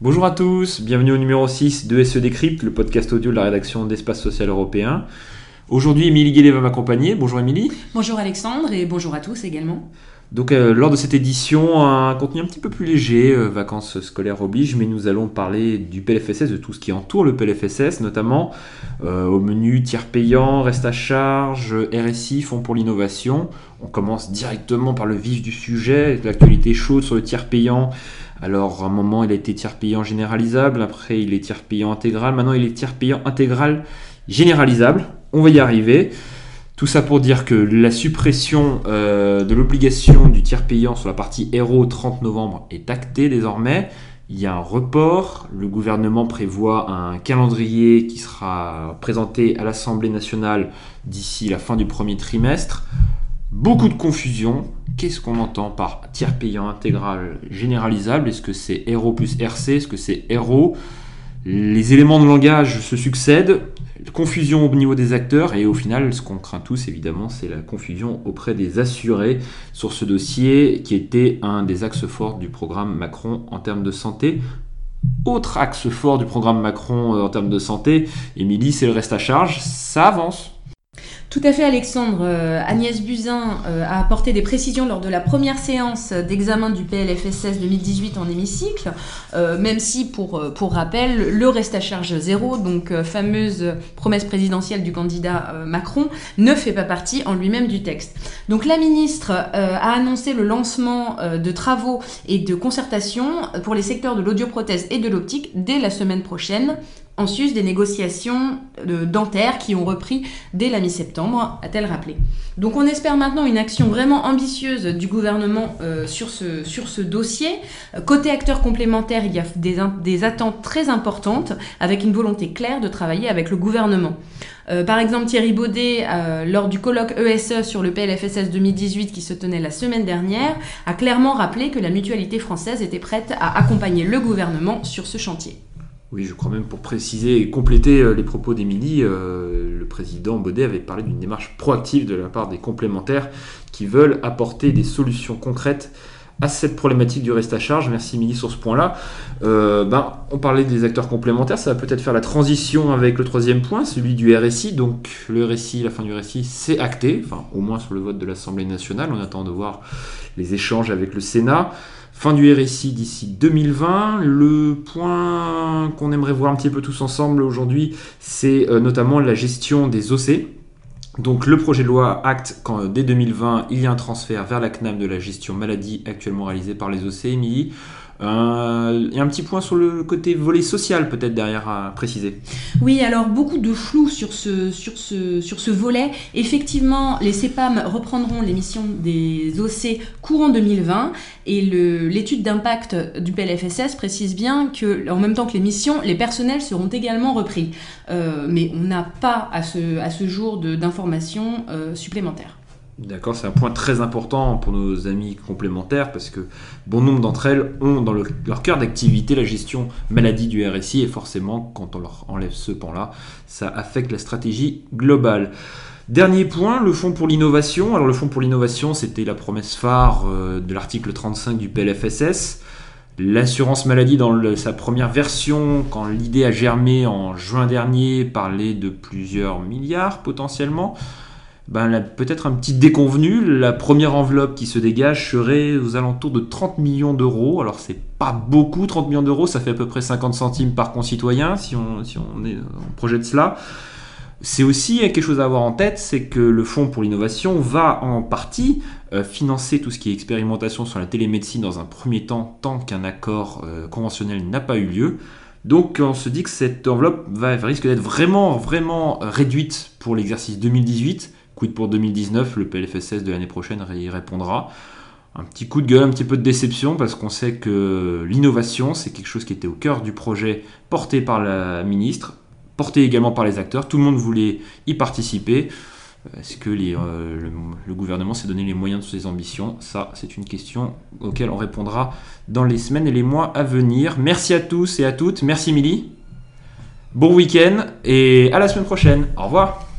Bonjour à tous, bienvenue au numéro 6 de SE Décrypte, le podcast audio de la rédaction d'Espace Social Européen. Aujourd'hui, Émilie Guillet va m'accompagner. Bonjour Émilie. Bonjour Alexandre et bonjour à tous également. Donc, euh, lors de cette édition, un contenu un petit peu plus léger, euh, vacances scolaires oblige, mais nous allons parler du PLFSS, de tout ce qui entoure le PLFSS, notamment euh, au menu tiers payant, reste à charge, RSI, Fonds pour l'innovation. On commence directement par le vif du sujet, l'actualité chaude sur le tiers payant alors, à un moment, il a été tiers payant généralisable, après, il est tiers payant intégral, maintenant, il est tiers payant intégral généralisable. On va y arriver. Tout ça pour dire que la suppression euh, de l'obligation du tiers payant sur la partie héros 30 novembre est actée désormais. Il y a un report. Le gouvernement prévoit un calendrier qui sera présenté à l'Assemblée nationale d'ici la fin du premier trimestre. Beaucoup de confusion. Qu'est-ce qu'on entend par tiers payant intégral généralisable? Est-ce que c'est RO plus RC Est-ce que c'est RO Les éléments de langage se succèdent, confusion au niveau des acteurs et au final, ce qu'on craint tous évidemment, c'est la confusion auprès des assurés sur ce dossier qui était un des axes forts du programme Macron en termes de santé. Autre axe fort du programme Macron euh, en termes de santé, Émilie, c'est le reste à charge. Ça avance. Tout à fait, Alexandre. Euh, Agnès Buzyn euh, a apporté des précisions lors de la première séance d'examen du PLFSS 2018 en hémicycle, euh, même si, pour, pour rappel, le reste à charge zéro, donc fameuse promesse présidentielle du candidat Macron, ne fait pas partie en lui-même du texte. Donc la ministre a annoncé le lancement de travaux et de concertations pour les secteurs de l'audioprothèse et de l'optique dès la semaine prochaine en sus des négociations dentaires qui ont repris dès la mi-septembre, a-t-elle rappelé. Donc on espère maintenant une action vraiment ambitieuse du gouvernement euh, sur, ce, sur ce dossier. Côté acteurs complémentaires, il y a des, attentes très importantes avec une volonté claire de travailler avec le gouvernement. Euh, par exemple, Thierry Baudet, euh, lors du colloque ESE sur le PLFSS 2018 qui se tenait la semaine dernière, a clairement rappelé que la mutualité française était prête à accompagner le gouvernement sur ce chantier. Oui, je crois même pour préciser et compléter euh, les propos d'Émilie, euh, le président Baudet avait parlé d'une démarche proactive de la part des complémentaires qui veulent apporter des solutions concrètes à cette problématique du reste à charge. Merci Émilie sur ce point-là. Euh, ben, on parlait des acteurs complémentaires, ça va peut-être faire la transition avec le troisième point, celui du RSI. Donc le RSI, la fin du RSI, c'est acté, enfin au moins sur le vote de l'Assemblée nationale. On attend de voir les échanges avec le Sénat. Fin du RSI d'ici 2020. Le point qu'on aimerait voir un petit peu tous ensemble aujourd'hui, c'est euh, notamment la gestion des OC. Donc le projet de loi acte quand dès 2020, il y a un transfert vers la CNAM de la gestion maladie actuellement réalisée par les OC. Euh, il y a un petit point sur le côté volet social peut-être derrière à préciser. Oui, alors beaucoup de flou sur ce, sur ce, sur ce volet. Effectivement, les CEPAM reprendront l'émission des OC courant 2020 et l'étude d'impact du PLFSS précise bien que en même temps que les missions, les personnels seront également repris. Euh, mais on n'a pas à ce, à ce jour d'informations euh, supplémentaires. D'accord, c'est un point très important pour nos amis complémentaires parce que bon nombre d'entre elles ont dans leur cœur d'activité la gestion maladie du RSI et forcément quand on leur enlève ce pan-là, ça affecte la stratégie globale. Dernier point, le fonds pour l'innovation. Alors le fonds pour l'innovation, c'était la promesse phare euh, de l'article 35 du PLFSS. L'assurance maladie dans sa première version, quand l'idée a germé en juin dernier, parlait de plusieurs milliards potentiellement ben, peut-être un petit déconvenu. La première enveloppe qui se dégage serait aux alentours de 30 millions d'euros. Alors c'est pas beaucoup, 30 millions d'euros, ça fait à peu près 50 centimes par concitoyen si on, si on, projette cela. C'est aussi quelque chose à avoir en tête, c'est que le Fonds pour l'innovation va en partie euh, financer tout ce qui est expérimentation sur la télémédecine dans un premier temps, tant qu'un accord euh, conventionnel n'a pas eu lieu. Donc on se dit que cette enveloppe va, risque d'être vraiment, vraiment réduite pour l'exercice 2018 pour 2019 Le PLFSS de l'année prochaine y répondra. Un petit coup de gueule, un petit peu de déception parce qu'on sait que l'innovation, c'est quelque chose qui était au cœur du projet porté par la ministre, porté également par les acteurs. Tout le monde voulait y participer. Est-ce que euh, le, gouvernement s'est donné les moyens de ses ambitions? Ça, c'est une question auquel on répondra dans les semaines et les mois à venir. Merci à tous et à toutes. Merci Milly. Bon week-end et à la semaine prochaine. Au revoir.